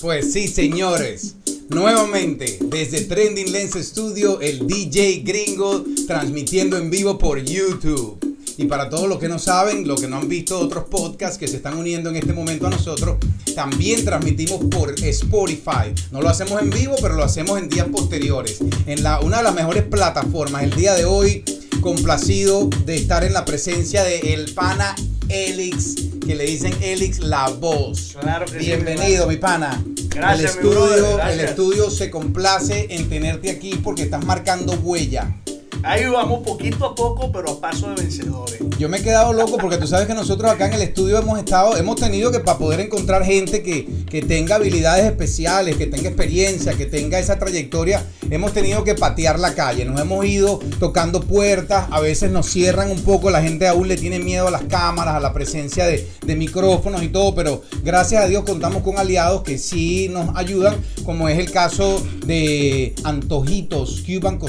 Pues sí, señores. Nuevamente, desde Trending Lens Studio, el DJ gringo transmitiendo en vivo por YouTube. Y para todos los que no saben, los que no han visto otros podcasts que se están uniendo en este momento a nosotros, también transmitimos por Spotify. No lo hacemos en vivo, pero lo hacemos en días posteriores. En la, una de las mejores plataformas. El día de hoy, complacido de estar en la presencia de el pana Elix, que le dicen Elix la voz. Claro que sí, Bienvenido, mi pana. Gracias, el mi estudio, brother, el gracias. estudio se complace en tenerte aquí porque estás marcando huella. Ahí vamos poquito a poco, pero a paso de vencedores. Yo me he quedado loco porque tú sabes que nosotros acá en el estudio hemos estado, hemos tenido que para poder encontrar gente que, que tenga habilidades especiales, que tenga experiencia, que tenga esa trayectoria, hemos tenido que patear la calle. Nos hemos ido tocando puertas, a veces nos cierran un poco, la gente aún le tiene miedo a las cámaras, a la presencia de, de micrófonos y todo, pero gracias a Dios contamos con aliados que sí nos ayudan, como es el caso de Antojitos Cuban Claro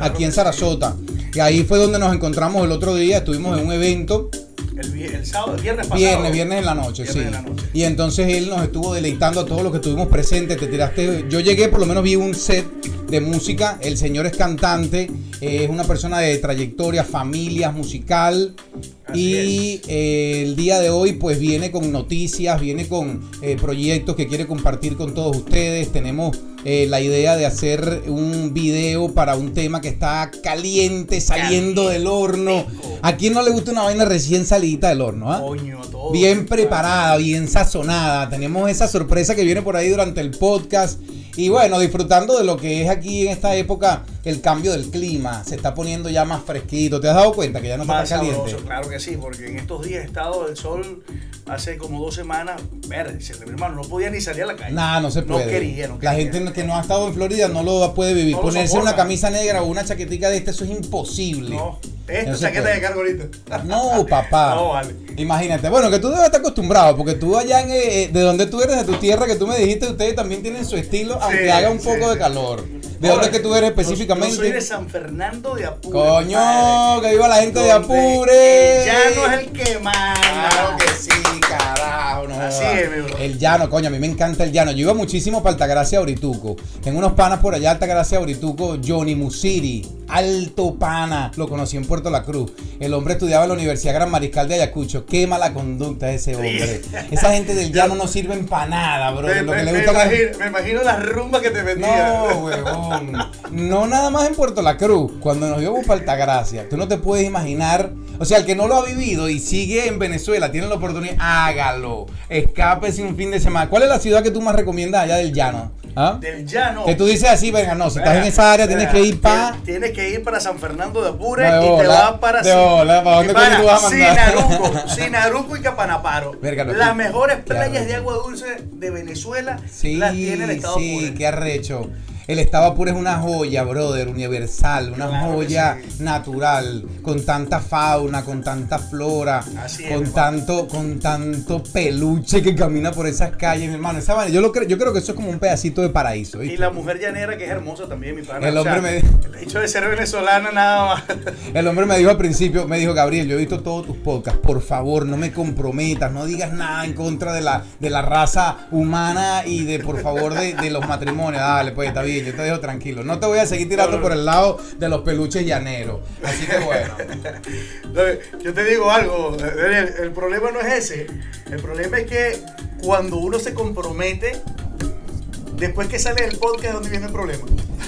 aquí en que Y ahí fue donde nos encontramos el otro día, estuvimos en un evento, El, el sábado, el viernes pasado. viernes, viernes en la noche, sí. en la noche. Y entonces él nos estuvo deleitando a todos los que estuvimos presentes, te tiraste, yo llegué, por lo menos vi un set de música, el señor es cantante, es una persona de trayectoria, familia, musical. Así y eh, el día de hoy pues viene con noticias, viene con eh, proyectos que quiere compartir con todos ustedes. Tenemos eh, la idea de hacer un video para un tema que está caliente, saliendo del horno. ¿A quién no le gusta una vaina recién salida del horno? ah? Coño, todo. Bien preparada, bien sazonada. Tenemos esa sorpresa que viene por ahí durante el podcast. Y bueno, disfrutando de lo que es aquí en esta época el cambio del clima. Se está poniendo ya más fresquito. ¿Te has dado cuenta que ya no está caliente? sabroso, claro que sí, porque en estos días he estado el sol hace como dos semanas. Verde, mi hermano, no podía ni salir a la calle. Nah, no se puede. No quería, no La gente que no ha estado en Florida no lo puede vivir. No Ponerse una camisa negra o una chaquetica de esta, eso es imposible. No, esta No chaqueta de cargo ahorita. No, papá. No, vale. Imagínate. Bueno, que tú debes estar acostumbrado, porque tú allá en, eh, de donde tú eres, de tu tierra, que tú me dijiste, ustedes también tienen su estilo, aunque Sí, haga un sí, poco de calor. ¿De dónde es que tú eres yo- Yo soy de San Fernando de Apure. Coño, compadre. que viva la gente de Apure. el llano es el que manda. Claro que sí, carajo. No Así es, mi bro. El llano, coño, a mí me encanta el llano. Yo iba muchísimo para Altagracia Orituco. Tengo unos panas por allá, Altagracia Orituco, Johnny Musiri, alto pana. Lo conocí en Puerto La Cruz. El hombre estudiaba en la Universidad Gran Mariscal de Ayacucho. Qué mala conducta ese hombre. Esa gente del llano no sirven para nada, bro. Me, Lo que me- le me gusta imagino, me imagino las rumbas que te vendían. no, huevón. No nada más en Puerto La Cruz. Cuando nos íbamos para Altagracia, tú no te puedes imaginar. O sea, el que no lo ha vivido y sigue en Venezuela, tiene la oportunidad, hágalo. Escápese un fin de semana. ¿Cuál es la ciudad que tú más recomiendas allá del llano? ¿Ah? Del llano. Que tú dices así, venga, no, si estás en esa área tienes que ir para. tien- Tienes que ir para San Fernando de Apure y te vas para de bola, ¿para dónde coño tú vas a mandar? Sinaruco, Sinaruco y Capanaparo. Verga, Las que- mejores playas de agua dulce de Venezuela Sí, las tiene el estado sí, Apure. qué arrecho. El estado Apure es una joya, brother, universal, una Claro joya sí. natural, con tanta fauna, con tanta flora, Así con tanto, con tanto peluche que camina por esas calles, mi hermano. Esa yo, lo creo, yo creo que eso es como un pedacito de paraíso. Y la mujer llanera que es hermosa también, mi pana. El O sea, hombre me- El hecho de ser venezolana nada más. El hombre me dijo al principio, me dijo, Gabriel, yo he visto todos tus podcasts, por favor, no me comprometas, no digas nada en contra de la, de la raza humana y de, por favor, de, de los matrimonios. Dale, pues, está bien, yo te dejo tranquilo. No te voy a seguir tirando por el lado de los peluches llaneros. Así que bueno. Yo te digo algo, el problema no es ese. El problema es que cuando uno se compromete, después que sale del podcast es donde viene el problema.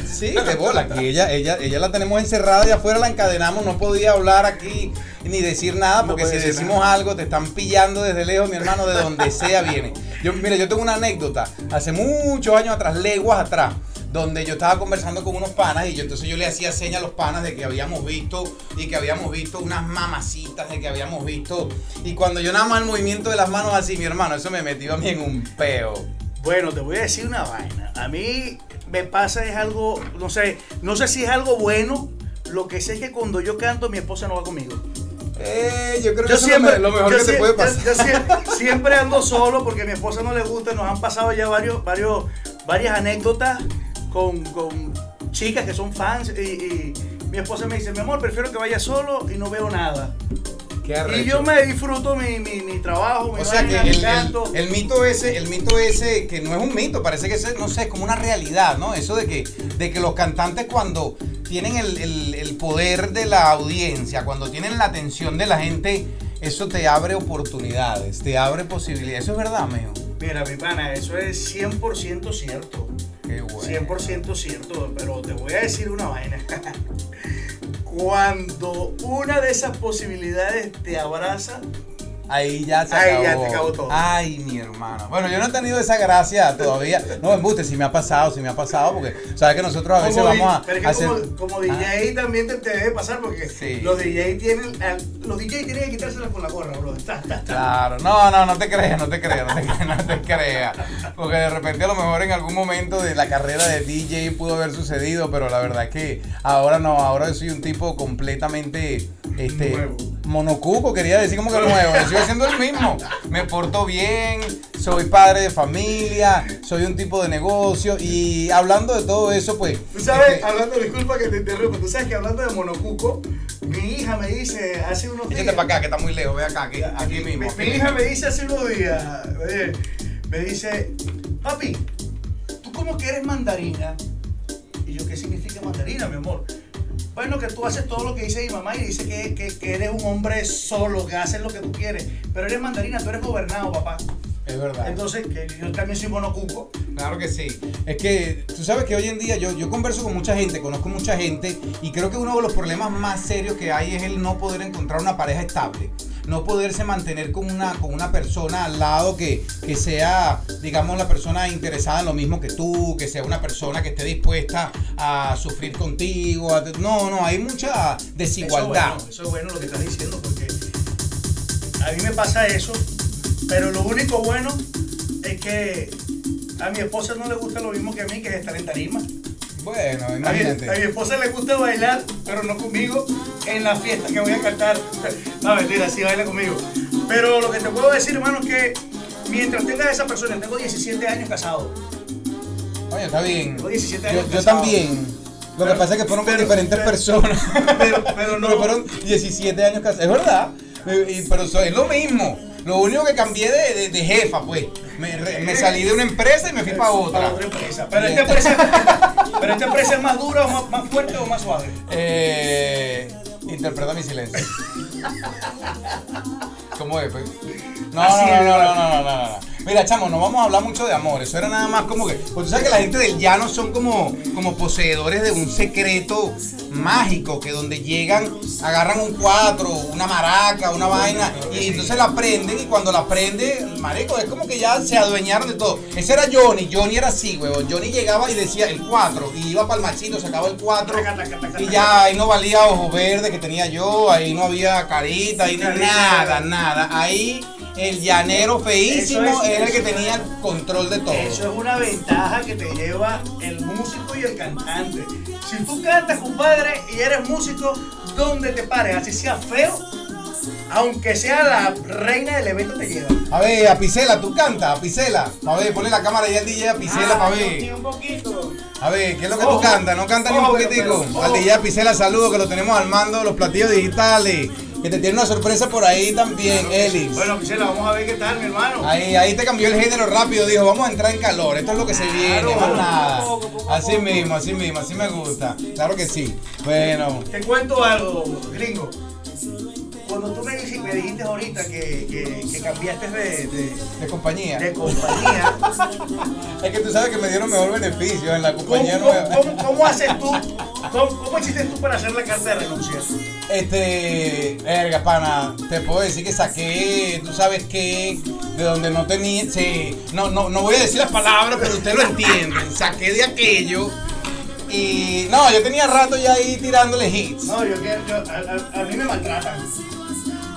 Sí, de bola, aquí ella, ella, ella la tenemos encerrada y afuera la encadenamos, no podía hablar aquí ni decir nada, porque si decimos nada. algo te están pillando desde lejos, mi hermano, de donde sea viene. Yo, mira, yo tengo una anécdota, hace muchos años atrás, leguas atrás, donde yo estaba conversando con unos panas y yo entonces yo le hacía señas a los panas de que habíamos visto y que habíamos visto unas mamacitas, de que habíamos visto, y cuando yo nada más el movimiento de las manos así, mi hermano, eso me metió a mí en un peo. Bueno, te voy a decir una vaina. A mí me pasa es algo, no sé, no sé si es algo bueno. Lo que sé es que cuando yo canto, mi esposa no va conmigo. Eh, yo creo que Yo eso es lo siempre, me- lo mejor que te puede pasar. yo sie- siempre ando solo porque a mi esposa no le gusta. Nos han pasado ya varios, varios, varias anécdotas con, con chicas que son fans y, y mi esposa me dice, mi amor, prefiero que vaya solo y no veo nada. Y yo me disfruto mi, mi, mi trabajo, mi O sea que mi el, canto. el- el mito ese, el mito ese que no es un mito, parece que es, no sé, es como una realidad, ¿no? Eso de que, de que los cantantes cuando tienen el, el- el poder de la audiencia, cuando tienen la atención de la gente, eso te abre oportunidades, te abre posibilidades. Eso es verdad, mijo. Mira, mi pana, eso es 100% cierto. Qué bueno. 100% cierto, pero te voy a decir una vaina. Cuando una de esas posibilidades te abraza, Ahí ya se Ahí acabó. ya te acabó todo. Ay, mi hermano. Bueno, yo no he tenido esa gracia todavía. No, embuste, si me ha pasado, si me ha pasado, porque sabes que nosotros a veces como, vamos a pero es que hacer... como, como DJ también te, te debe pasar porque Sí. los DJ tienen los DJ tienen que quitárselas con la gorra, bro. Ta, ta, ta. Claro, no, no, no te creas, no te creas, no te creas, no te creas. Porque de repente a lo mejor en algún momento de la carrera de DJ pudo haber sucedido, pero la verdad es que ahora no, ahora soy un tipo completamente este Nuevo. Monocuco, quería decir como que nuevo, yo sigo siendo el mismo. Me porto bien, soy padre de familia, soy un tipo de negocio y hablando de todo eso, pues Tú sabes, este, hablando, disculpa que te interrumpa, tú sabes que hablando de monocuco, mi hija me dice hace unos días. échate para acá que está muy lejos, ve acá, aquí, aquí mismo. Mi, aquí mi mismo. hija me dice hace unos días, eh, me dice, papi, ¿tú cómo que eres mandarina? Y yo, ¿qué significa mandarina, mi amor? Bueno, que tú haces todo lo que dice mi mamá y dice que, que- que eres un hombre solo, que haces lo que tú quieres. Pero eres mandarina, tú eres gobernado, papá. Es verdad. Entonces, que yo también soy monocuco. Claro que sí. Es que tú sabes que hoy en día yo, yo converso con mucha gente, conozco mucha gente y creo que uno de los problemas más serios que hay es el no poder encontrar una pareja estable. No poderse mantener con una, con una persona al lado que, que sea, digamos, la persona interesada en lo mismo que tú, que sea una persona que esté dispuesta a sufrir contigo. a- no, no, hay mucha desigualdad. Eso es, bueno, eso es bueno lo que estás diciendo porque a mí me pasa eso, pero lo único bueno es que a mi esposa no le gusta lo mismo que a mí, que es estar en tarima. Bueno, A mi, imagínate. a mi esposa le gusta bailar, pero no conmigo en la fiesta que voy a cantar. No, mentira, sí baila conmigo. Pero lo que te puedo decir, hermano, es que mientras tenga esa persona, tengo 17 años casado. Oye, está bien. Tengo 17 Yo, años yo casado. también. Lo que pasa es que fueron con pero- diferentes pero- personas. pero- no. fueron 17 años casados. Es verdad. Eh, pero es lo mismo. Lo único que cambié de, de- de jefa, pues. Me, me salí de una empresa y me fui para otra. Para otra empresa. Pero esta empresa, pero esta empresa es más dura o más, más fuerte o más suave. Eh, interpreta mi silencio. ¿Cómo es? pues? No, no, no, no, no, no, no, no, no. Mira, chamo, no vamos a hablar mucho de amor. Eso era nada más como que. Pues tú sabes que la gente del llano son como, como poseedores de un secreto mágico. Que donde llegan, agarran un cuatro, una maraca, una vaina. Y entonces la prenden. Y cuando la prenden, marico, es como que ya se adueñaron de todo. Ese era Johnny. Johnny era así, huevón. Johnny llegaba y decía el cuatro. Y iba para el machito, sacaba el cuatro. Y ya ahí no valía ojo verde que tenía yo, ahí no había carita, ahí no nada, nada. Ahí el llanero feísimo es- era el que tenía el control de todo. Eso es una ventaja que te lleva el músico y el cantante. Si tú cantas, compadre, y eres músico, donde te pares, así sea feo, aunque sea la reina del evento, te lleva. A ver, a Pisela, tú cantas, a Pisela. A ver, ponle la cámara ahí al DJ a Pisela para Ah, ver. sí, un poquito. A ver, ¿qué es lo que Ojo. tú cantas? ¿No cantas ni un poquitico? pero- Al. DJ Pisela, saludo, que lo tenemos al mando de los platillos digitales. Que te tiene una sorpresa por ahí también, Elix. Bueno, Gisela, vamos a ver qué tal, mi hermano. Ahí, ahí te cambió el género rápido, dijo, vamos a entrar en calor, esto es lo que se viene, más nada. Así mismo, así mismo, así me gusta. Claro que sí. Bueno, Te cuento algo, gringo. Cuando tú me dijiste, me dijiste ahorita que, que, que cambiaste de, de, de compañía. de compañía, Es que tú sabes que me dieron mejor beneficio en la ¿cómo, compañía cómo- nueva. cómo- cómo haces tú? ¿Cómo, cómo hiciste tú para hacer la carta de renuncia? Este, verga, pana, te puedo decir que saqué, tú sabes qué, de donde no tenía, sí, no, no, no voy a decir las palabras, pero ustedes lo entienden, saqué de aquello y, no, yo tenía rato ya ahí tirándole hits. No, yo quiero, yo- a, a- a mí me maltratan.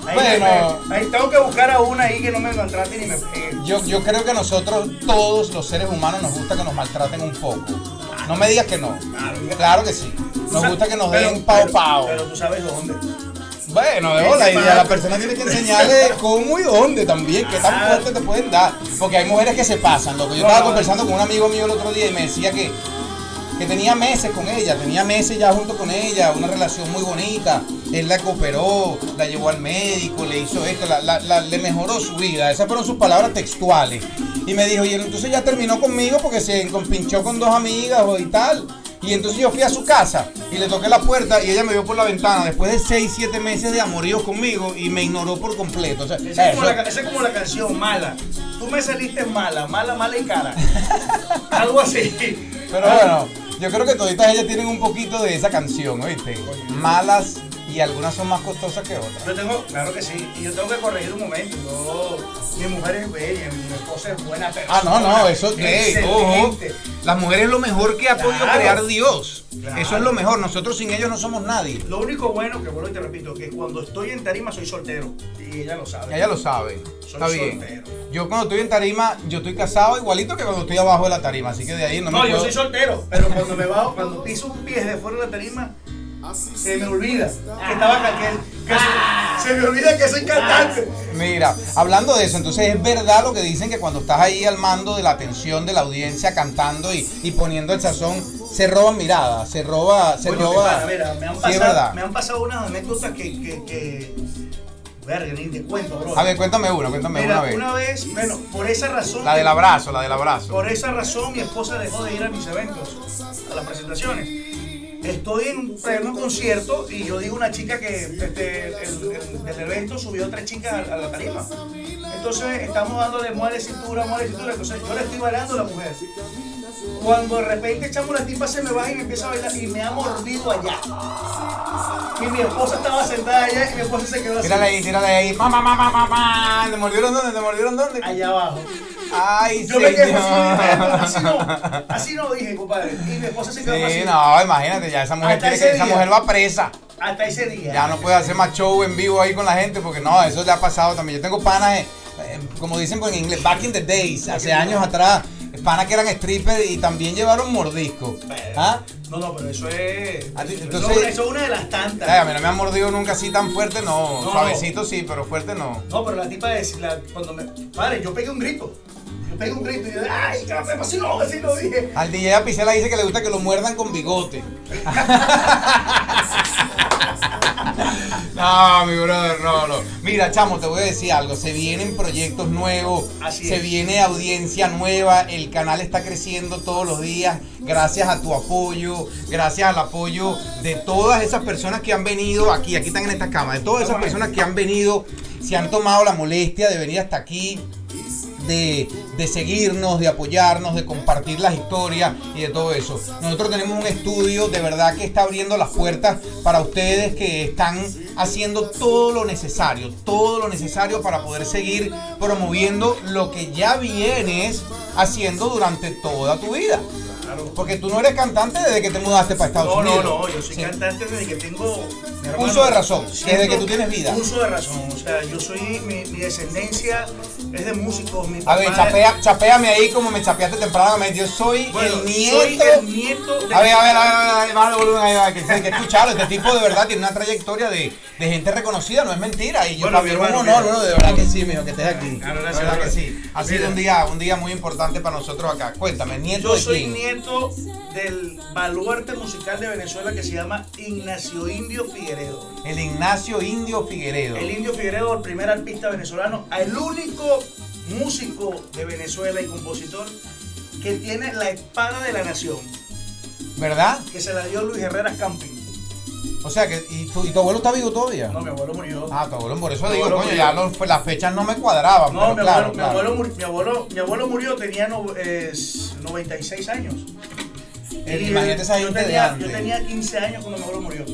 Ahí, Bueno. me- ahí tengo que buscar a una ahí que no me maltrate ni me pegue. Yo, yo creo que a nosotros, todos los seres humanos, nos gusta que nos maltraten un poco. No me digas que no. Claro que sí. Nos gusta que nos Pero- den pao pao. Pero tú sabes dónde. Bueno, de ¿Qué hola, te y a la persona tiene que enseñarle cómo y dónde también, qué tan fuerte te pueden dar. Porque hay mujeres que se pasan. Lo que yo No, estaba no. conversando con un amigo mío el otro día y me decía que que tenía meses con ella, tenía meses ya junto con ella, una relación muy bonita. Él la cooperó, la llevó al médico, le hizo esto, la- la- la- le mejoró su vida. Esas fueron sus palabras textuales. Y me dijo, y él entonces ya terminó conmigo porque se compinchó con dos amigas o y tal. Y entonces yo fui a su casa y le toqué la puerta y ella me vio por la ventana después de 6, 7 meses de amoríos conmigo y me ignoró por completo. O sea, Esa es, como la, esa es como la canción mala. Tú me saliste mala, mala, mala y cara. Algo así. Pero bueno, yo creo que toditas ellas tienen un poquito de esa canción, ¿oíste? Malas y algunas son más costosas que otras. Yo tengo, claro que sí, y yo tengo que corregir un momento. Yo, mi mujer es bella, mi esposa es buena persona. Ah, no, no, eso es ojo. Las mujeres es lo mejor que ha podido crear Dios. Claro. Eso es lo mejor. Nosotros sin ellos no somos nadie. Lo único bueno que vuelvo y te repito, que cuando estoy en tarima soy soltero. Y ella lo sabe. Ella lo sabe. Soy Está bien. soltero. Yo cuando estoy en tarima, yo estoy casado igualito que cuando estoy abajo de la tarima. Así que de ahí no, No, me yo puedo... soy soltero, pero cuando me bajo, cuando piso un pie de fuera de la tarima, se me olvida que estaba que, que se, se me olvida que soy cantante. Mira, hablando de eso, entonces es verdad lo que dicen que cuando estás ahí al mando de la atención de la audiencia cantando y, y poniendo el sazón, se roban miradas, se roba, se roba. mira, me han sí, es pasado, verdad. me han pasado unas anécdotas que, que, que verga, ni te cuento, bro. A ver, cuéntame una, cuéntame Mira, una vez. una vez, bueno, por esa razón, La del abrazo, la del abrazo. por esa razón mi esposa dejó de ir a mis eventos, a las presentaciones. Estoy en un, en un concierto y yo digo una chica que este, el, evento subió tres chicas a, a la tarima. Entonces estamos dándole muere cintura, muere cintura. Entonces yo le estoy bailando a la mujer. Cuando de repente echamos la tipa se me baja y me empieza a bailar y me ha mordido allá. Y mi esposa estaba sentada allá y mi esposa se quedó así. Tírale ahí, tírale ahí. Mamá, mamá, mamá. ¿Te mordieron dónde? ¿Te mordieron dónde? Allá abajo. Ay, Yo me quedé señor. así, no, así no dije, compadre. Y mi esposa se quedó Sí, así. no, imagínate, ya esa mujer que esa mujer va presa. Hasta ese día. Ya no puede hacer más show en vivo ahí con la gente porque no, eso le ha pasado también. Yo tengo panas, eh, eh, como dicen en inglés, back in the days, hace años atrás, panas que eran strippers y también llevaron mordisco. ¿Ah? No, no, pero eso es. A ti, eso- entonces- eso es una de las tantas. A mí no me han mordido nunca así tan fuerte, no. No. Suavecito sí, pero fuerte no. No, pero la tipa es. La, cuando me. Padre, yo pegué un grito. Pegué un grito y yo, ¡ay, qué? Así no, así no dije. Al DJ Apicela dice que le gusta que lo muerdan con bigote. No, mi brother, no, no. Mira, chamo, te voy a decir algo. Se vienen proyectos nuevos, Así se es. viene audiencia nueva. El canal está creciendo todos los días. Gracias a tu apoyo, gracias al apoyo de todas esas personas que han venido aquí. Aquí están en esta cama. De todas esas personas que han venido, se han tomado la molestia de venir hasta aquí de, seguirnos, de apoyarnos, de compartir las historias y de todo eso. Nosotros tenemos un estudio de verdad que está abriendo las puertas para ustedes que están haciendo todo lo necesario, todo lo necesario para poder seguir promoviendo lo que ya vienes haciendo durante toda tu vida. Claro. Porque tú no eres cantante desde que te mudaste para Estados No, no, Unidos. no, yo soy Sí. cantante desde que tengo. hermano, Uso de razón, desde que tú tienes vida. Uso de razón, o sea, yo soy. Mi, mi descendencia es de músicos. Mi A ver, es- chapea, chapéame ahí como me chapeaste tempranamente. Yo soy Bueno, el nieto. soy el nieto de. A ver, a ver, a ver, a ver, bájale el volumen ahí, a ver, que hay que escucharlo. Este tipo de verdad tiene una trayectoria de, de gente reconocida, no es mentira. Y yo Bueno, para mí mi es un hermano, honor, de verdad que sí, mijo, que estés aquí. Claro, de gracias, verdad que sí. Ha sido un día, un día muy importante para nosotros acá. Cuéntame, nieto Yo de soy quién? Del baluarte musical de Venezuela que se llama Ignacio Indio Figueredo. El Ignacio Indio Figueredo. El Indio Figueredo, el primer artista venezolano, el único músico de Venezuela y compositor que tiene la espada de la nación, ¿Verdad? que se la dio Luis Herrera Camping. O sea, que y tu, y tu abuelo está vivo todavía. No, mi abuelo murió. Ah, tu abuelo, por eso Mi digo, coño, ya pues, las fechas no me cuadraban. No, pero mi, abuelo, claro. Mi, abuelo, mi, abuelo, mi abuelo murió, tenía no- eh, 96 años. Imagínate esa yo gente de tenía, antes. Yo tenía 15 años cuando mi abuelo murió.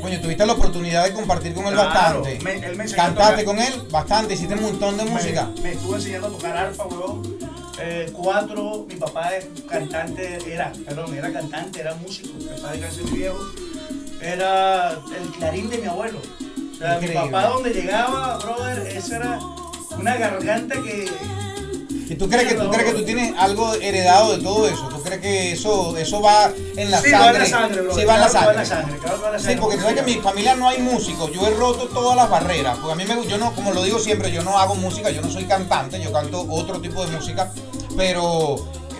Coño, tuviste la oportunidad de compartir con él Claro, bastante. me- él me ¿Cantaste con él? Bastante, hiciste un montón de música. Me, me estuvo enseñando a tocar arpa, weón. Eh, cuatro, mi papá es cantante, era, perdón, era cantante, era músico, mi papá de mi viejo. Era el clarín de mi abuelo. O sea, mi papá donde llegaba, brother, esa era una garganta que... ¿Y tú crees que tú crees que tú tienes algo heredado de todo eso? ¿Tú crees que eso eso va en la sí, sangre? va en la sangre, bro. Sí, va en la sangre. Va en la sangre, claro que va en la Sí, porque tú sabes que en mi familia no hay músicos. Yo he roto todas las barreras. Porque a mí me yo no, como lo digo siempre, yo no hago música, yo no soy cantante, yo canto otro tipo de música, pero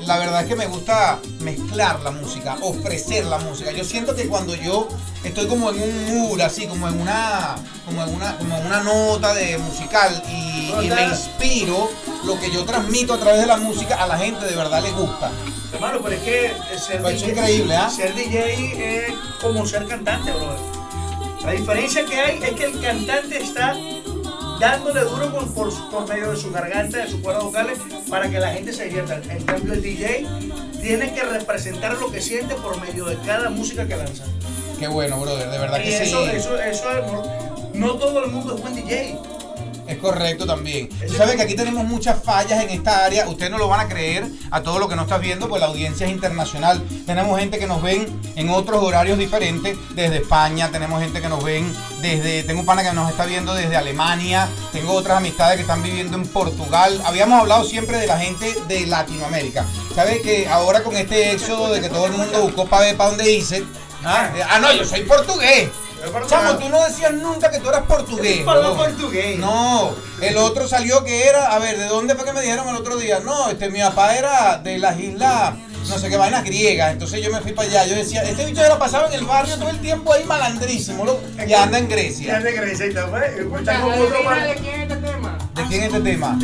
la verdad es que me gusta mezclar la música, ofrecer la música. Yo siento que cuando yo estoy como en un mood, así, como en una, como en una, como en una nota de musical y, y me inspiro, lo que yo transmito a través de la música a la gente de verdad le gusta. Hermano, pero es que ser Pues DJ, increíble, ¿ah? ser DJ es como ser cantante, brother. La diferencia que hay es que el cantante está dándole duro con- por, por medio de su garganta, de sus cuerdas vocales, para que la gente se divierta. En cambio, el DJ tiene que representar lo que siente por medio de cada música que lanza. Qué bueno, brother, de verdad Y que eso, sí. eso, eso, no todo el mundo es buen DJ. Es correcto también. Sabes que aquí tenemos muchas fallas en esta área. Ustedes no lo van a creer a todo lo que nos estás viendo, pues la audiencia es internacional. Tenemos gente que nos ven en otros horarios diferentes, desde España, tenemos gente que nos ven desde, tengo un pana que nos está viendo desde Alemania, tengo otras amistades que están viviendo en Portugal. Habíamos hablado siempre de la gente de Latinoamérica. ¿Sabes que ahora con este éxodo de que todo el mundo buscó para ver para dónde hice? Ah, ah, no, yo soy portugués. Chamo, tú no decías nunca que tú eras portugués. No, el otro salió que era, a ver, ¿de dónde fue que me dijeron el otro día? No, este mi papá era de las islas, no sé qué vainas griegas. Entonces yo me fui para allá. Yo decía, este bicho se lo pasaba en el barrio todo el tiempo ahí malandrísimo, loco, y anda en Ya Grecia. de Grecia y tal, pues. Es este tema.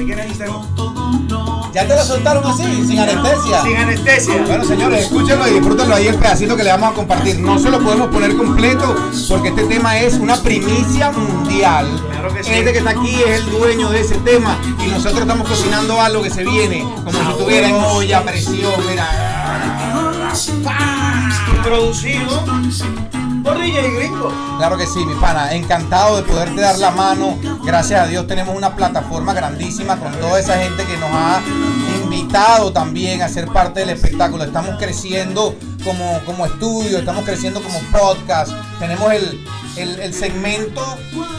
¿Ya te lo soltaron así, sin anestesia? Sin anestesia. Bueno, señores, escúchenlo y disfrútenlo ahí el pedacito que le vamos a compartir. No se lo podemos poner completo porque este tema es una primicia mundial. Claro que sí. Este que está aquí es el dueño de ese tema y nosotros estamos cocinando algo que se viene como si estuviera en olla, presión, mira. Producido por DJ Gringo. Claro que sí, mi pana. Encantado de poderte dar la mano. Gracias a Dios tenemos una plataforma grandísima con toda esa gente que nos ha invitado también a ser parte del espectáculo. Estamos creciendo como, como estudio, estamos creciendo como podcast. Tenemos el, el- el segmento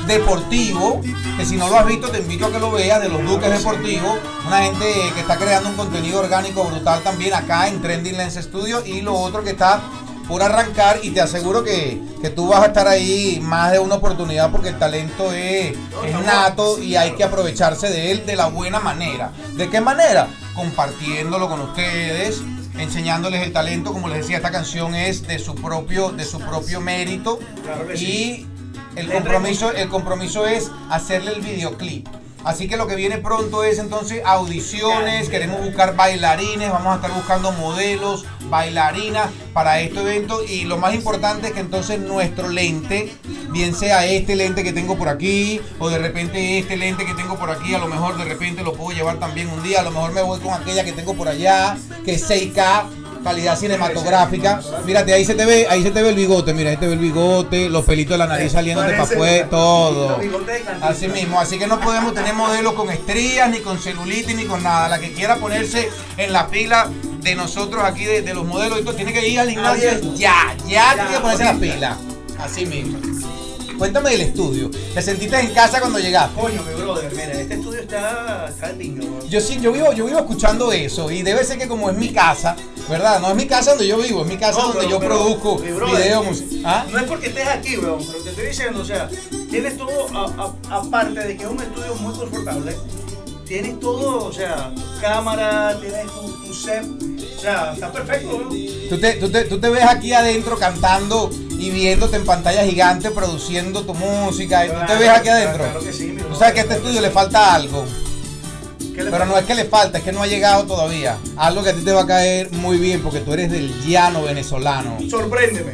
deportivo, que si no lo has visto te invito a que lo veas, de los Duques Deportivos. Una gente que está creando un contenido orgánico brutal también acá en Trending Lens Studio. Y lo otro que está por arrancar y te aseguro que, que tú vas a estar ahí más de una oportunidad porque el talento es, es nato y hay que aprovecharse de él de la buena manera. ¿De qué manera? Compartiéndolo con ustedes, enseñándoles el talento, como les decía, esta canción es de su propio, de su propio mérito y el compromiso, el compromiso es hacerle el videoclip. Así que lo que viene pronto es entonces audiciones, queremos buscar bailarines, vamos a estar buscando modelos, bailarinas para este evento y lo más importante es que entonces nuestro lente, bien sea este lente que tengo por aquí o de repente este lente que tengo por aquí, a lo mejor de repente lo puedo llevar también un día, a lo mejor me voy con aquella que tengo por allá, que es 6K, calidad cinematográfica. Mírate, ahí se te ve, ahí se te ve el bigote, mira, ahí te ve el bigote, los pelitos de la nariz saliéndote para Parece- afuera, todo. De. Así mismo, así que no podemos tener modelos con estrías, ni con celulitis, ni con nada. La que quiera ponerse en la fila de nosotros aquí, de, de los modelos, todo, tiene que ir al gimnasio ya, ya, tiene que ponerse la fila. Así mismo. Cuéntame del estudio. ¿Te sentiste en casa cuando llegaste? Coño, mi brother, mira, este estudio está, está lindo. bro. Yo sí, yo vivo, yo vivo escuchando eso y debe ser que como es mi casa, ¿verdad? No es mi casa donde yo vivo, es mi casa No, donde pero- yo pero, produzco mi brother, videos. mus- ¿Ah? No es porque estés aquí, weón, pero te estoy diciendo, o sea, tienes todo, a- a- aparte de que es un estudio muy confortable, tienes todo, o sea, cámara, tienes tu, tu set, o sea, está perfecto, weón. Tú te, tú, te, tú te ves aquí adentro cantando y viéndote en pantalla gigante produciendo tu música y tú te ves aquí adentro. claro que sí, mi Tú brother, sabes que a este estudio le falta algo, ¿Qué le pero no es que le falta, es que no ha llegado todavía. Algo que a ti te va a caer muy bien porque tú eres del llano venezolano. Sorpréndeme.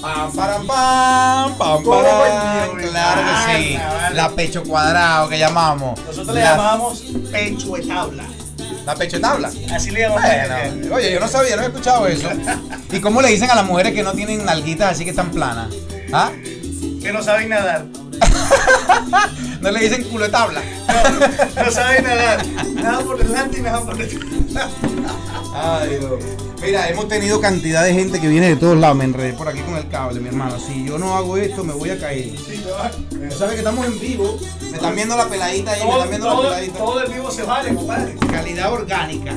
Pam, param, pam, pam, param. Claro que sí. La pecho cuadrado que llamamos. Nosotros le La- llamamos pecho de tabla. La pecho de tabla. Así le. Bueno, oye, yo no sabía, no he escuchado eso. ¿Y cómo le dicen a las mujeres que no tienen nalguitas así que están planas? ¿Ah? Que no saben nadar. No le dicen culo de tabla. No, no saben nadar. Nada por delante y nada por detrás. Ay, Dios. Mira, hemos tenido cantidad de gente que viene de todos lados. Me enredé por aquí con el cable, mi hermano. Si yo no hago esto, me voy a caer. Sí, sabes que estamos en vivo. Me están viendo la peladita ahí, me están viendo la peladita. todo el vivo se vale, compadre. Calidad orgánica.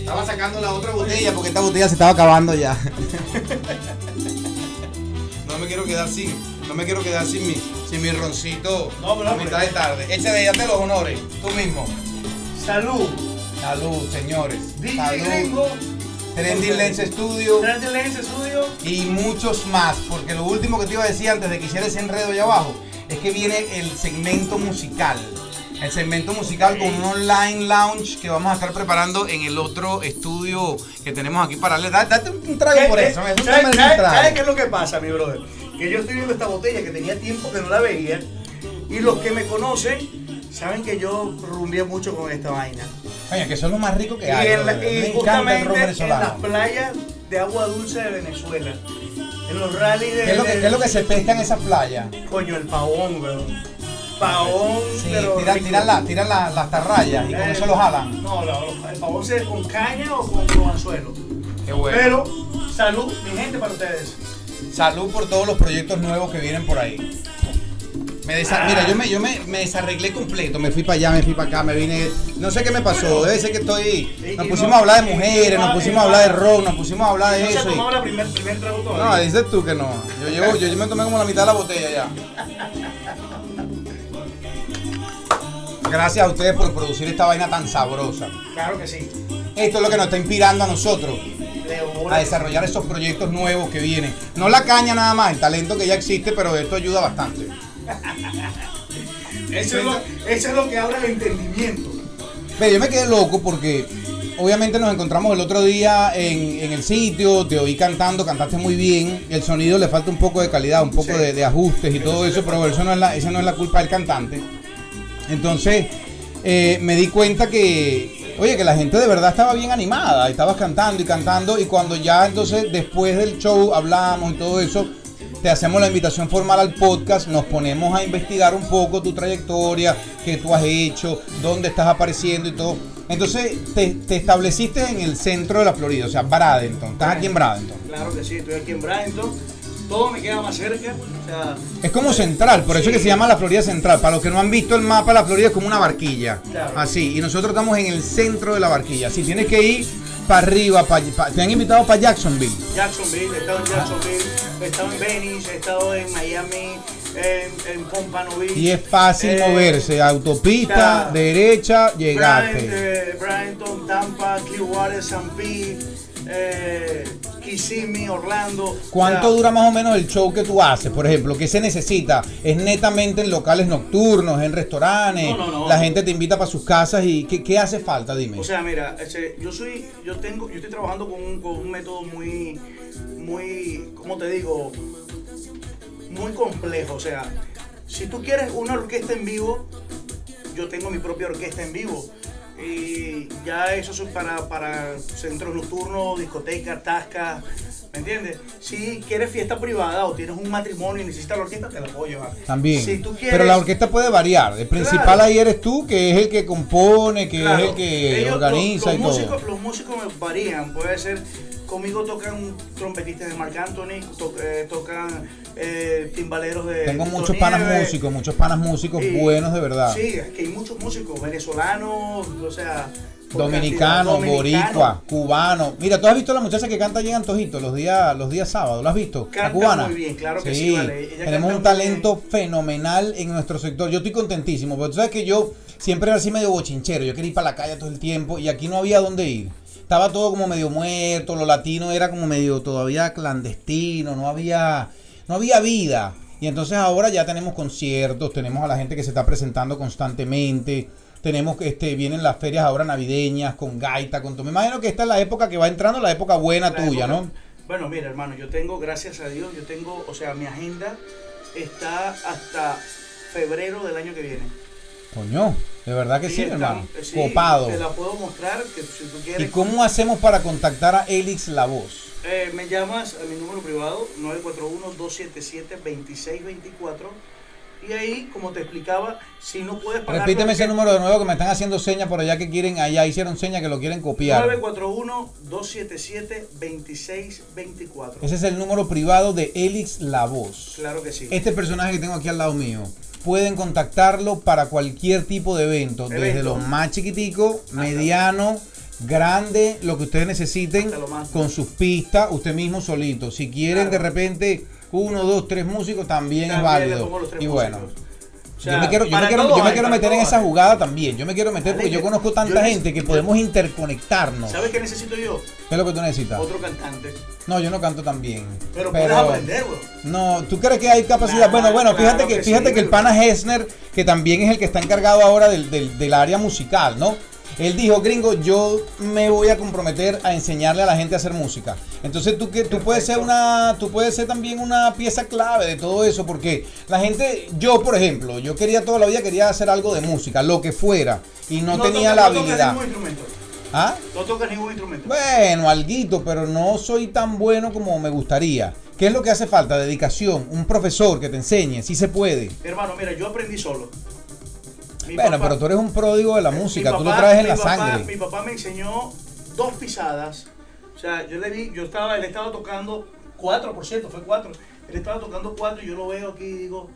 Estaba sacando la otra botella porque esta botella se estaba acabando ya. No me quiero quedar sin, no me quiero quedar sin mi, Sí, mi roncito. No, pero a hombre. mitad de tarde. Échale ya te los honores, tú mismo. Salud. Salud, señores. DJ Salud. Gringo. Trending Lens Studio. Grande Lens Studio. y muchos más, porque lo último que te iba a decir antes de que hiciera ese enredo allá abajo, es que viene el segmento musical. El segmento musical con un online lounge que vamos a estar preparando en el otro estudio que tenemos aquí para Date un trago por ¿Qué- eso. qué- es un ¿Sabes, tema de un sabes- trago. sabes qué es lo que pasa, mi brother? Que yo estoy viendo esta botella que tenía tiempo que no la veía. Y los que me conocen saben que yo rumbié mucho con esta vaina. Coño, que eso es lo más rico que Y, hay. en la- y Me encanta el justamente en las playas de agua dulce de Venezuela. En los rallies de. ¿Qué es, lo que, de- qué es lo que se pesca en esa playa? Coño, el pavón, weón. Pavón, Sí, tiran, la- tiran la- las tarrayas y con Eh, eso lo jalan. No, no, el pavón se con caña o con, con anzuelo. Qué bueno. Pero, salud, mi gente, para ustedes. Salud por todos los proyectos nuevos que vienen por ahí. Me desa- Mira, yo, me, yo me, me desarreglé completo. Me fui para allá, me fui para acá, me vine. No sé qué me pasó. Debe ser que estoy. Nos pusimos no- a hablar de mujeres, no- nos pusimos a no- hablar de rock, nos pusimos a hablar de No eso. tomado la primer, primer trago No, dices tú que no. Yo, llevo, yo me tomé como la mitad de la botella ya. Gracias a ustedes por producir esta vaina tan sabrosa. Claro que sí. Esto es lo que nos está inspirando a nosotros a desarrollar esos proyectos nuevos que vienen. No la caña nada más, el talento que ya existe, pero esto ayuda bastante. Eso es, lo, eso es lo que habla el entendimiento. Ve, yo me quedé loco porque obviamente nos encontramos el otro día en, en el sitio, te oí cantando, cantaste muy bien, el sonido le falta un poco de calidad, un poco Sí. de, de ajustes y todo sí eso, pero eso no es la, esa no es la culpa del cantante. Entonces eh, me di cuenta que, oye, que la gente de verdad estaba bien animada, estabas cantando y cantando y cuando ya entonces después del show hablamos y todo eso, te hacemos la invitación formal al podcast, nos ponemos a investigar un poco tu trayectoria, qué tú has hecho, dónde estás apareciendo y todo. Entonces te, te estableciste en el centro de la Florida, o sea, Bradenton. Estás aquí en Bradenton. Claro que sí, estoy aquí en Brighton. Todo me queda más cerca. O sea, Es como central, por eso es que se llama la Florida Central. Para los que no han visto el mapa, la Florida es como una barquilla. Claro. Así. Y nosotros estamos en el centro de la barquilla. Si tienes que ir para arriba, pa- pa- te han invitado para Jacksonville. Jacksonville, he estado en Jacksonville, he estado en Venice, he estado en Miami, en, en Pompano Beach. Y es fácil eh, moverse. Autopista, ya. derecha, llegaste. eh, Brighton, Tampa, Clearwater, San Pete, eh, Kissimmee, Orlando. ¿Cuánto O sea, dura más o menos el show que tú haces? Por ejemplo, ¿qué se necesita? ¿Es netamente en locales nocturnos, en restaurantes? No, no, no. La gente te invita para sus casas y ¿qué, qué hace falta? Dime. O sea, mira, ese, yo soy, yo tengo, yo estoy trabajando con un, con un método muy, muy, ¿cómo te digo? Muy complejo. O sea, si tú quieres una orquesta en vivo, yo tengo mi propia orquesta en vivo. Y ya eso es para, para centros nocturnos, discotecas, tascas, ¿me entiendes? Si quieres fiesta privada o tienes un matrimonio y necesitas la orquesta, te la puedo llevar. También. Si tú quieres, Pero la orquesta puede variar. El principal Claro. ahí eres tú, que es el que compone, que Claro, es el que ellos, organiza los, y los todo. músicos, los músicos varían, puede ser, conmigo tocan trompetistas de Marc Anthony, to- eh, tocan eh, timbaleros de Tengo muchos panas músicos, muchos panas músicos y- buenos de verdad. Sí, es que hay muchos músicos, venezolanos, o sea... Dominicano, cantidad, boricua, cubano. Mira, ¿tú has visto a la muchacha que canta allí en Antojito los días, los días sábados? ¿Lo has visto? la cubana. muy bien, claro que sí, vale. Ella Tenemos un talento fenomenal en nuestro sector. Yo estoy contentísimo, porque tú sabes que yo siempre era así medio bochinchero. Yo quería ir para la calle todo el tiempo y aquí no había dónde ir. Estaba todo como medio muerto, lo latino era como medio todavía clandestino, no había, no había vida. Y entonces ahora ya tenemos conciertos, tenemos a la gente que se está presentando constantemente. Tenemos que este, vienen las ferias ahora navideñas con gaita, con todo. Me imagino que esta es la época que va entrando, la época buena La tuya, época- ¿no? Bueno, mira, hermano, yo tengo, gracias a Dios, yo tengo, o sea, mi agenda está hasta febrero del año que viene. Coño, de verdad que sí, hermano. sí, Copado. Te la puedo mostrar, que si tú ¿Y quieres. cómo hacemos para contactar a Elix La Voz? Eh, me llamas a mi número privado, 941-277-2624. Y ahí, como te explicaba, si no puedes pagar... Repíteme ese número de nuevo que me están haciendo señas por allá que quieren, allá hicieron señas que lo quieren copiar. 941-277-2624. Ese es el número privado de Elix La Voz. Claro que sí. Este personaje que tengo aquí al lado mío. Pueden contactarlo para cualquier tipo de evento, desde Evento. lo más chiquitico, mediano, grande, lo que ustedes necesiten, con sus pistas, usted mismo solito. Si quieren Claro. de repente uno, dos, tres músicos, también, es También válido. los Y bueno. músicos. Sea, yo me quiero, yo me quiero, yo me quiero meter en esa jugada también. Yo me quiero meter porque yo conozco tanta yo gente que podemos interconectarnos. ¿Sabes qué necesito yo? ¿Qué es lo que tú necesitas? Otro cantante. No, yo no canto tan bien. Pero, puedes aprender, weón. No, ¿tú crees que hay capacidad? Bueno, bueno, fíjate claro que, que fíjate sí, que el pana Hessner, que también es el que está encargado ahora del, del, del área musical, ¿no? Él dijo, gringo, yo me voy a comprometer a enseñarle a la gente a hacer música. Entonces tú que tú puedes ser una, tú puedes ser también una pieza clave de todo eso, porque la gente, yo por ejemplo, yo quería toda la vida quería hacer algo de música, lo que fuera, y no, tenía tocas- la no tocas habilidad. ningún instrumento. ¿Ah? No tocas ningún instrumento. Bueno, alguito, pero no soy tan bueno como me gustaría. ¿Qué es lo que hace falta? Dedicación, un profesor que te enseñe, si se puede. Hermano, mira, yo aprendí solo. Mi Bueno, papá- pero tú eres un pródigo de la mi música, tú lo traes en la papá- sangre. Mi papá me enseñó dos pisadas. O sea, yo le vi, yo estaba, él estaba tocando cuatro, por cierto, fue cuatro. Él estaba tocando cuatro y yo lo veo aquí y digo,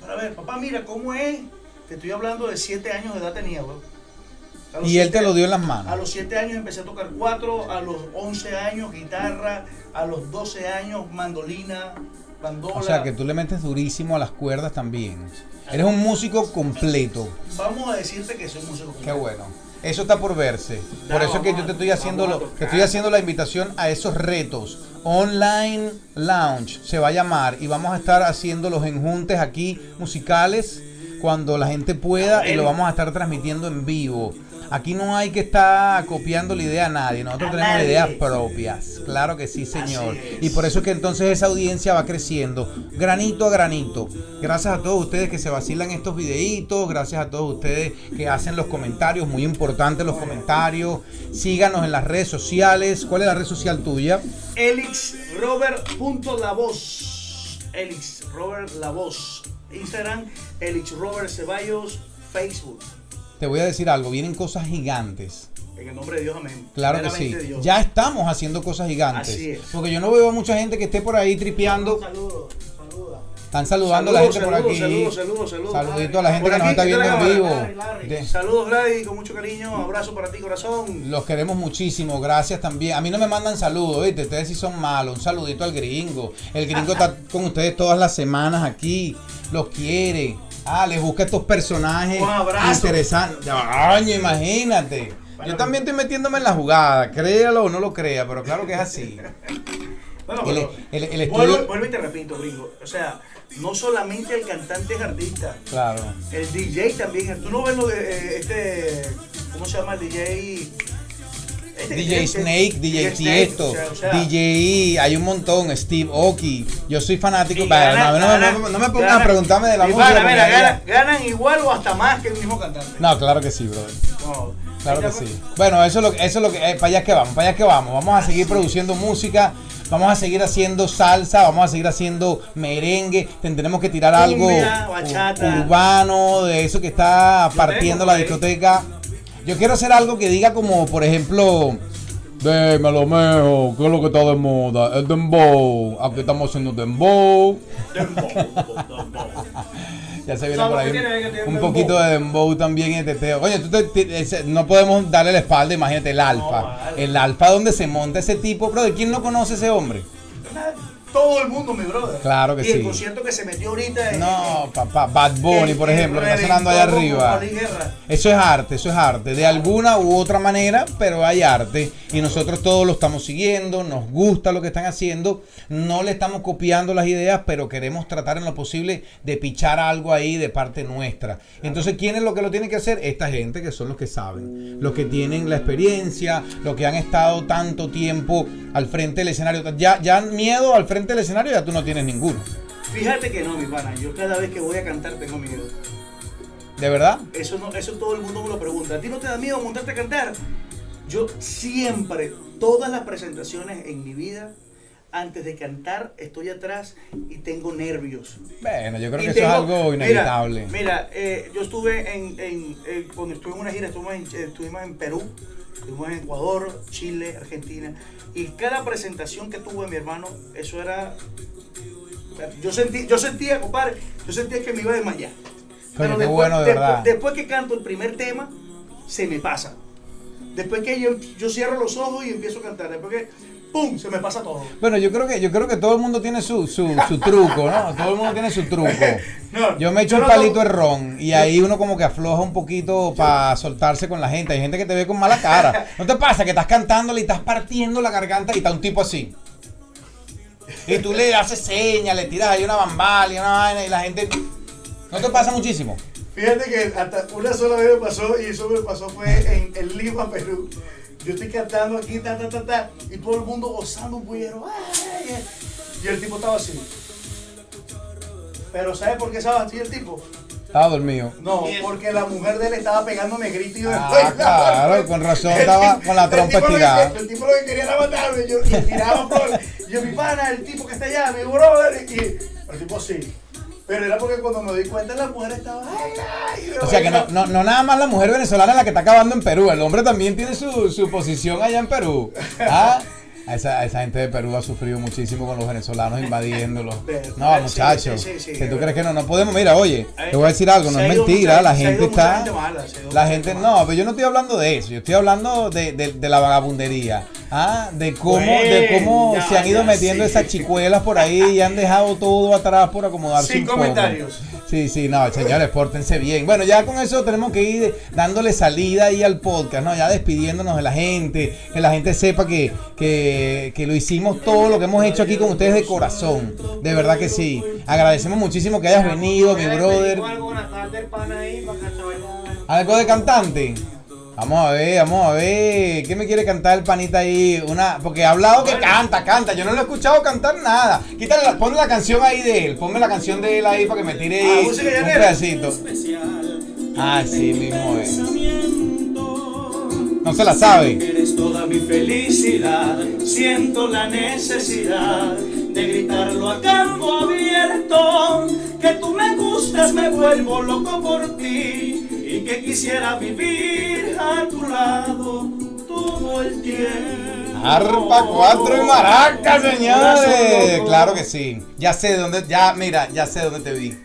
para ver, papá, mira cómo es. Te estoy hablando de siete años de edad tenía. A los Y él siete- te lo dio en las A manos. los 7 años empecé a tocar cuatro, a los 11 años guitarra, a los 12 años mandolina, bandola. O sea que tú le metes durísimo a las cuerdas también. Eres un músico completo. Vamos a decirte que soy músico. Qué bueno. Eso está por verse. Por eso es que yo te estoy haciendo lo- te estoy haciendo la invitación a esos retos. Online Lounge se va a llamar y vamos a estar haciendo los enjuntes aquí musicales cuando la gente pueda y lo vamos a estar transmitiendo en vivo. Aquí no hay que estar copiando la idea a nadie, nosotros A tenemos nadie. ideas propias, claro que sí señor. Y por eso es que entonces esa audiencia va creciendo, granito a granito. Gracias a todos ustedes que se vacilan estos videitos, gracias a todos ustedes que hacen los comentarios, muy importantes los comentarios. Síganos en las redes sociales. ¿Cuál es la red social tuya? elixrobert.lavoz. Elix Robert La Voz. Instagram, Elix Robert Ceballos, Facebook. Te voy a decir algo, vienen cosas gigantes. En el nombre de Dios, amén. Claro que sí. Dios. Ya estamos haciendo cosas gigantes. Así es. Porque yo no veo a mucha gente que esté por ahí tripeando. Saludos, saluda. Están saludando a la Saludos, gente por aquí. saludos, saludos, saludos. Saludito a la gente Por que nos está ¿qué viendo en vivo. Larry, Larry? De- Saludos, Gladys, con mucho cariño. Abrazo para ti, corazón. Los queremos muchísimo, gracias también. A mí no me mandan saludos, ¿viste? Ustedes sí son malos. Un saludito al gringo. El gringo está con ustedes todas las semanas aquí. Los quiere. Ah, les busca estos personajes interesantes. Año, imagínate. Yo también estoy metiéndome en la jugada, créalo o no lo crea, pero claro que es así. Bueno, El- pero el- el estudio- vuelvo, vuelvo y te repito, gringo. O sea, no solamente el cantante es artista, Claro. el DJ también. Tú no ves lo de eh, este. ¿Cómo se llama el DJ? DJ Snake, DJ Tiesto, DJ, hay un montón, Steve Oki. Yo soy fanático. no, me ganan- a preguntarme de la música. mira, ganan, igual o hasta más que el mismo cantante. No, claro que sí, brother. No, Claro que sí. Bueno, eso es lo, que- eso es lo que, eh, para allá que vamos, para allá que vamos. Vamos a seguir produciendo música, vamos a seguir haciendo salsa, vamos a seguir haciendo merengue. Tendremos que tirar algo Cumbia, u- bachata. urbano, de eso que está partiendo la discoteca. Yo quiero hacer algo que diga como, por ejemplo, Dímelo, mejo, ¿qué es lo que está de moda? El dembow. Aquí estamos haciendo dembow. Ya se viene por ahí un, dembow. poquito de dembow también en teteo. Oye, tú te- te- ese- no podemos darle la espalda, imagínate el alfa. vale. El alfa donde se monta ese tipo, bro. ¿De quién no conoce ese hombre? Todo el mundo, mi brother. Claro que y el sí. concierto que se metió ahorita en- No, papá, Bad Bunny, por ejemplo, que está sonando allá arriba. Eso es arte, eso es arte. De alguna u otra manera, pero hay arte. Y nosotros todos lo estamos siguiendo, nos gusta lo que están haciendo. No le estamos copiando las ideas, pero queremos tratar en lo posible de pichar algo ahí de parte nuestra. Entonces, ¿quién es lo que lo tiene que hacer? Esta gente que son los que saben, los que tienen la experiencia, los que han estado tanto tiempo al frente del escenario. Ya, ya miedo al frente del escenario ya tú no tienes ninguno. Fíjate que no, mi pana. Yo cada vez que voy a cantar tengo miedo. ¿De verdad? Eso, no, eso todo el mundo me lo pregunta. ¿A ti no te da miedo montarte a cantar? Yo siempre, todas las presentaciones en mi vida, antes de cantar, estoy atrás y tengo nervios. Bueno, yo creo Y que tengo- eso es algo inevitable. Mira, eh, yo estuve en, en- eh, cuando estuve en una gira, estuvimos en, eh, estuvimos en Perú, estuvimos en Ecuador, Chile, Argentina, y cada presentación que tuve mi hermano, eso era, yo sentí, yo sentía, compadre, yo sentía que me iba a desmayar. Coño, qué bueno, de después- verdad. después que canto el primer tema, se me pasa. Después que yo, yo cierro los ojos y empiezo a cantar. Después que ¡pum! Se me pasa todo. Bueno, yo creo que yo creo que todo el mundo tiene su, su, su truco, ¿no? Todo el mundo tiene su truco. No, Yo me echo el no- palito de ron y ahí uno como que afloja un poquito para soltarse con la gente. Hay gente que te ve con mala cara. ¿No te pasa que estás cantándole y estás partiendo la garganta y está un tipo así? Y tú le haces señas, le tiras ahí una bambal y una vaina y la gente... ¿No te pasa muchísimo? Fíjate que hasta una sola vez me pasó y eso me pasó fue en, en Lima, Perú. Yo estoy cantando aquí, ta, ta, ta, ta, y todo el mundo gozando un bullero. ¡ay! Y el tipo estaba así. Pero ¿sabes por qué estaba así el tipo? Estaba dormido. No, porque la mujer de él estaba pegándome gritos y yo Ah, después- claro, con razón estaba con la trompa estirada. El tipo lo que quería era matarme. Yo, y tiraba. Y yo, mi pana, el tipo que está allá, mi brother. Y el tipo sí. Pero era porque cuando me di cuenta, la mujer estaba. Ay, ay, O sea que no, no, no nada más la mujer venezolana es la que está acabando en Perú, el hombre también tiene su, su posición allá en Perú. ¿Ah? A esa, esa gente de Perú ha sufrido muchísimo con los venezolanos invadiéndolos. No, muchachos. sí, sí, sí, que tú es crees que no, no podemos. Mira, oye, te voy a decir algo, no es mentira, mucha- la gente está. gente mala, La gente, mala. no, pero yo no estoy hablando de eso, yo estoy hablando de, de, de la vagabundería. Ah, de cómo, de cómo se han ido ya, metiendo esas chicuelas por ahí y han dejado todo atrás por acomodarse Sin un poco. comentarios. Sí, sí, no, señores, pórtense bien. Bueno, ya con eso tenemos que ir dándole salida ahí al podcast, ¿no? Ya despidiéndonos de la gente, que la gente sepa que, que, que lo hicimos todo lo que hemos hecho aquí con ustedes de corazón. De verdad que sí. Agradecemos muchísimo que hayas venido, mi brother. Algo, buenas tardes, pana ahí, para que se vaya. ¿Algo de cantante? Vamos a ver, vamos a ver. ¿Qué me quiere cantar el panita ahí? Una, porque ha hablado que canta, canta. Yo no lo he escuchado cantar nada. Quítale, la- ponle la canción ahí de él. Ponme la canción de él ahí para que me tire Ah, un pedacito. Ah, sí, mismo es. No se la sabe. Eres toda mi felicidad, siento la necesidad de gritarlo a campo abierto, que tú me gustas, me vuelvo loco por ti y que quisiera vivir a tu lado todo el tiempo. Arpa, cuatro y maracas, señores. Claro que sí. Ya sé de dónde, ya, mira, ya sé dónde te vi.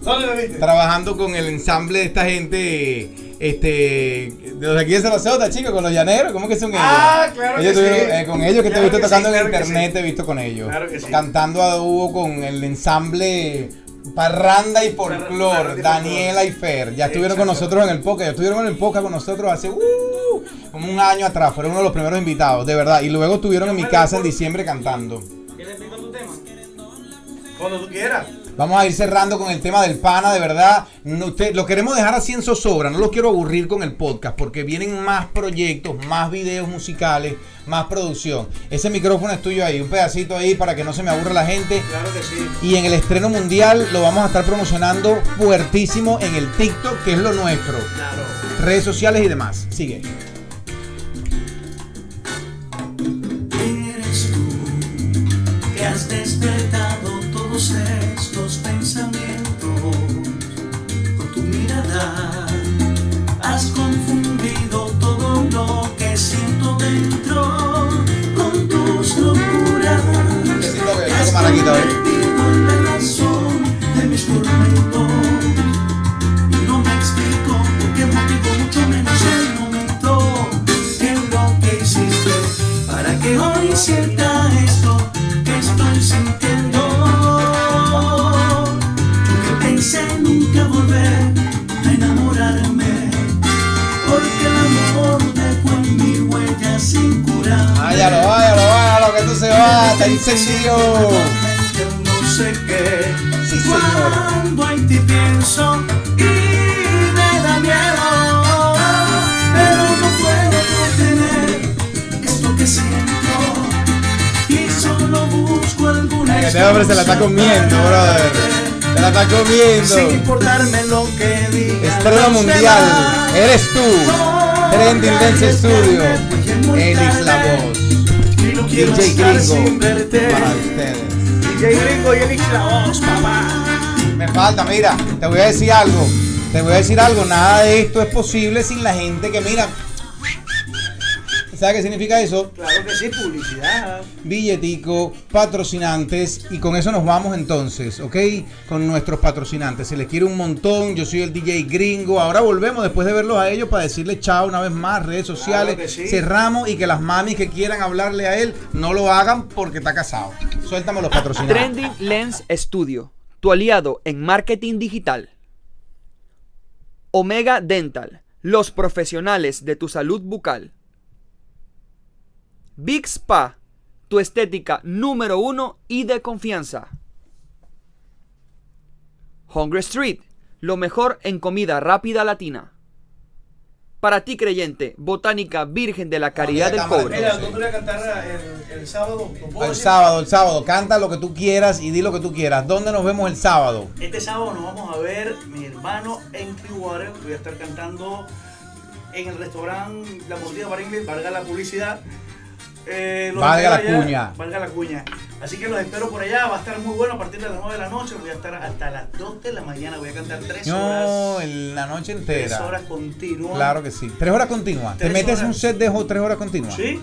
¿Dónde me viste? trabajando con el ensamble de esta gente, este, de los de aquí de Sarasota, chicos, con los llaneros, ¿cómo que son ellos? Ah, claro Ellos que tuvieron- sí. eh, con ellos que te he visto tocando sí, en claro internet, sí. te he visto con ellos. Claro que sí. Cantando a dúo con el ensamble Parranda y y Daniela y Fer. Ya estuvieron con nosotros en el podcast, estuvieron en el podcast con nosotros hace uh, como un año atrás, fueron uno de los primeros invitados, de verdad. Y luego estuvieron en mi casa en diciembre cantando. ¿Quieres tu tema? Cuando tú quieras. Vamos a ir cerrando con el tema del pana, de verdad. No, usted- lo queremos dejar así en zozobra, no los quiero aburrir con el podcast porque vienen más proyectos, más videos musicales, más producción. Ese micrófono es tuyo ahí, un pedacito ahí para que no se me aburra la gente. Claro que sí. Y en el estreno mundial lo vamos a estar promocionando fuertísimo en el TikTok, que es lo nuestro. Claro. Redes sociales y demás. Sigue. Encendido. No sé qué. Sí. Cuando en ti pienso y me da miedo, pero no puedo contener esto que siento y solo busco alguna Este hombre se la está comiendo, brother. Se la está comiendo. Sin importarme lo que diga. Estreno mundial, eres tú. Trending Dance Studio, Elix La Voz, no quiero DJ estar sin Gringo, verte. para ustedes. DJ Gringo y Elix la voz, papá. Me falta, mira, te voy a decir algo. Te voy a decir algo, nada de esto es posible sin la gente que mira. ¿Sabe qué significa eso? Claro que sí, publicidad. billetico, patrocinantes y con eso nos vamos entonces, ¿ok? Con nuestros patrocinantes. Se les quiere un montón, yo soy el DJ gringo. Ahora volvemos después de verlos a ellos para decirles chao una vez más, redes sociales. que sí. Cerramos y que las mamis que quieran hablarle a él no lo hagan porque está casado. Suéltame los patrocinantes. Trending Lens Studio, tu aliado en marketing digital. Omega Dental, los profesionales de tu salud bucal. Big Spa, tu estética número uno y de confianza. Hungry Street, lo mejor en comida rápida latina. Para ti creyente, Botánica Virgen de la Caridad del cámara, Cobre. Mira, ¿dónde voy a cantar el, sábado, el sábado, canta lo que tú quieras y di lo que tú quieras. ¿Dónde nos vemos el sábado? Este sábado nos vamos a ver, mi hermano, en Clearwater. Voy a estar cantando en el restaurante La Mordida para Inglés, valga la publicidad. Eh, Valga la allá, cuña. Valga la cuña. Así que los espero por allá. Va a estar muy bueno a partir de las 9 de la noche. Voy a estar hasta las 2 de la mañana. Voy a cantar 3 No, horas. en la noche 3 entera. horas continuas. Claro que sí. Tres horas continuas. ¿Te metes horas. un set de jo- tres horas continuas? Sí,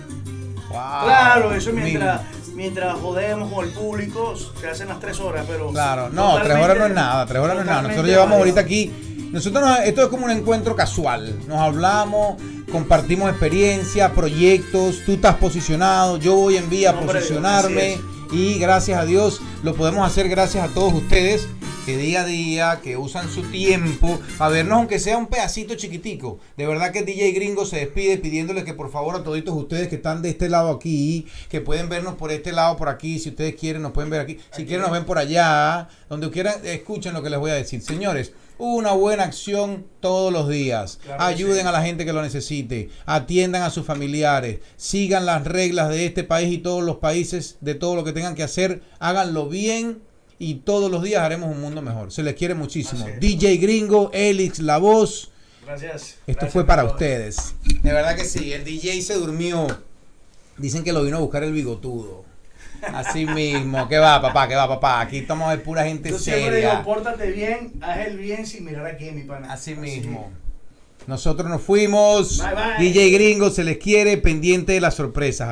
Wow. claro, eso mientras, mientras jodemos con el público, se hacen las 3 horas, pero. Claro, no, tres horas no es nada, tres horas no es nada. Nosotros llevamos ahorita aquí, nosotros nos- esto es como un encuentro casual. Nos hablamos, compartimos experiencias, proyectos, tú estás posicionado, yo voy en vía a posicionarme y gracias a Dios lo podemos hacer gracias a todos ustedes que día a día, que usan su tiempo a vernos aunque sea un pedacito chiquitico. De verdad que DJ Gringo se despide pidiéndole que por favor a toditos ustedes que están de este lado aquí, que pueden vernos por este lado, por aquí, si ustedes quieren nos pueden ver aquí, si quieren nos ven por allá, donde quieran, escuchen lo que les voy a decir. Señores, una buena acción todos los días. Claro Ayuden sí. a la gente que lo necesite, atiendan a sus familiares, sigan las reglas de este país y todos los países, de todo lo que tengan que hacer, háganlo bien y todos los días haremos un mundo mejor. Se les quiere muchísimo. DJ Gringo, Elix, La Voz. Gracias. Esto Gracias fue para ustedes. De verdad que sí, el DJ se durmió. Dicen que lo vino a buscar el bigotudo. Así mismo, ¿qué va, papá? ¿Qué va, papá? Aquí estamos de pura gente Yo siempre seria. digo, pórtate bien, haz el bien sin mirar aquí, mi pana. Así mismo. Nosotros nos fuimos. Bye, bye. DJ Gringo se les quiere pendiente de las sorpresas.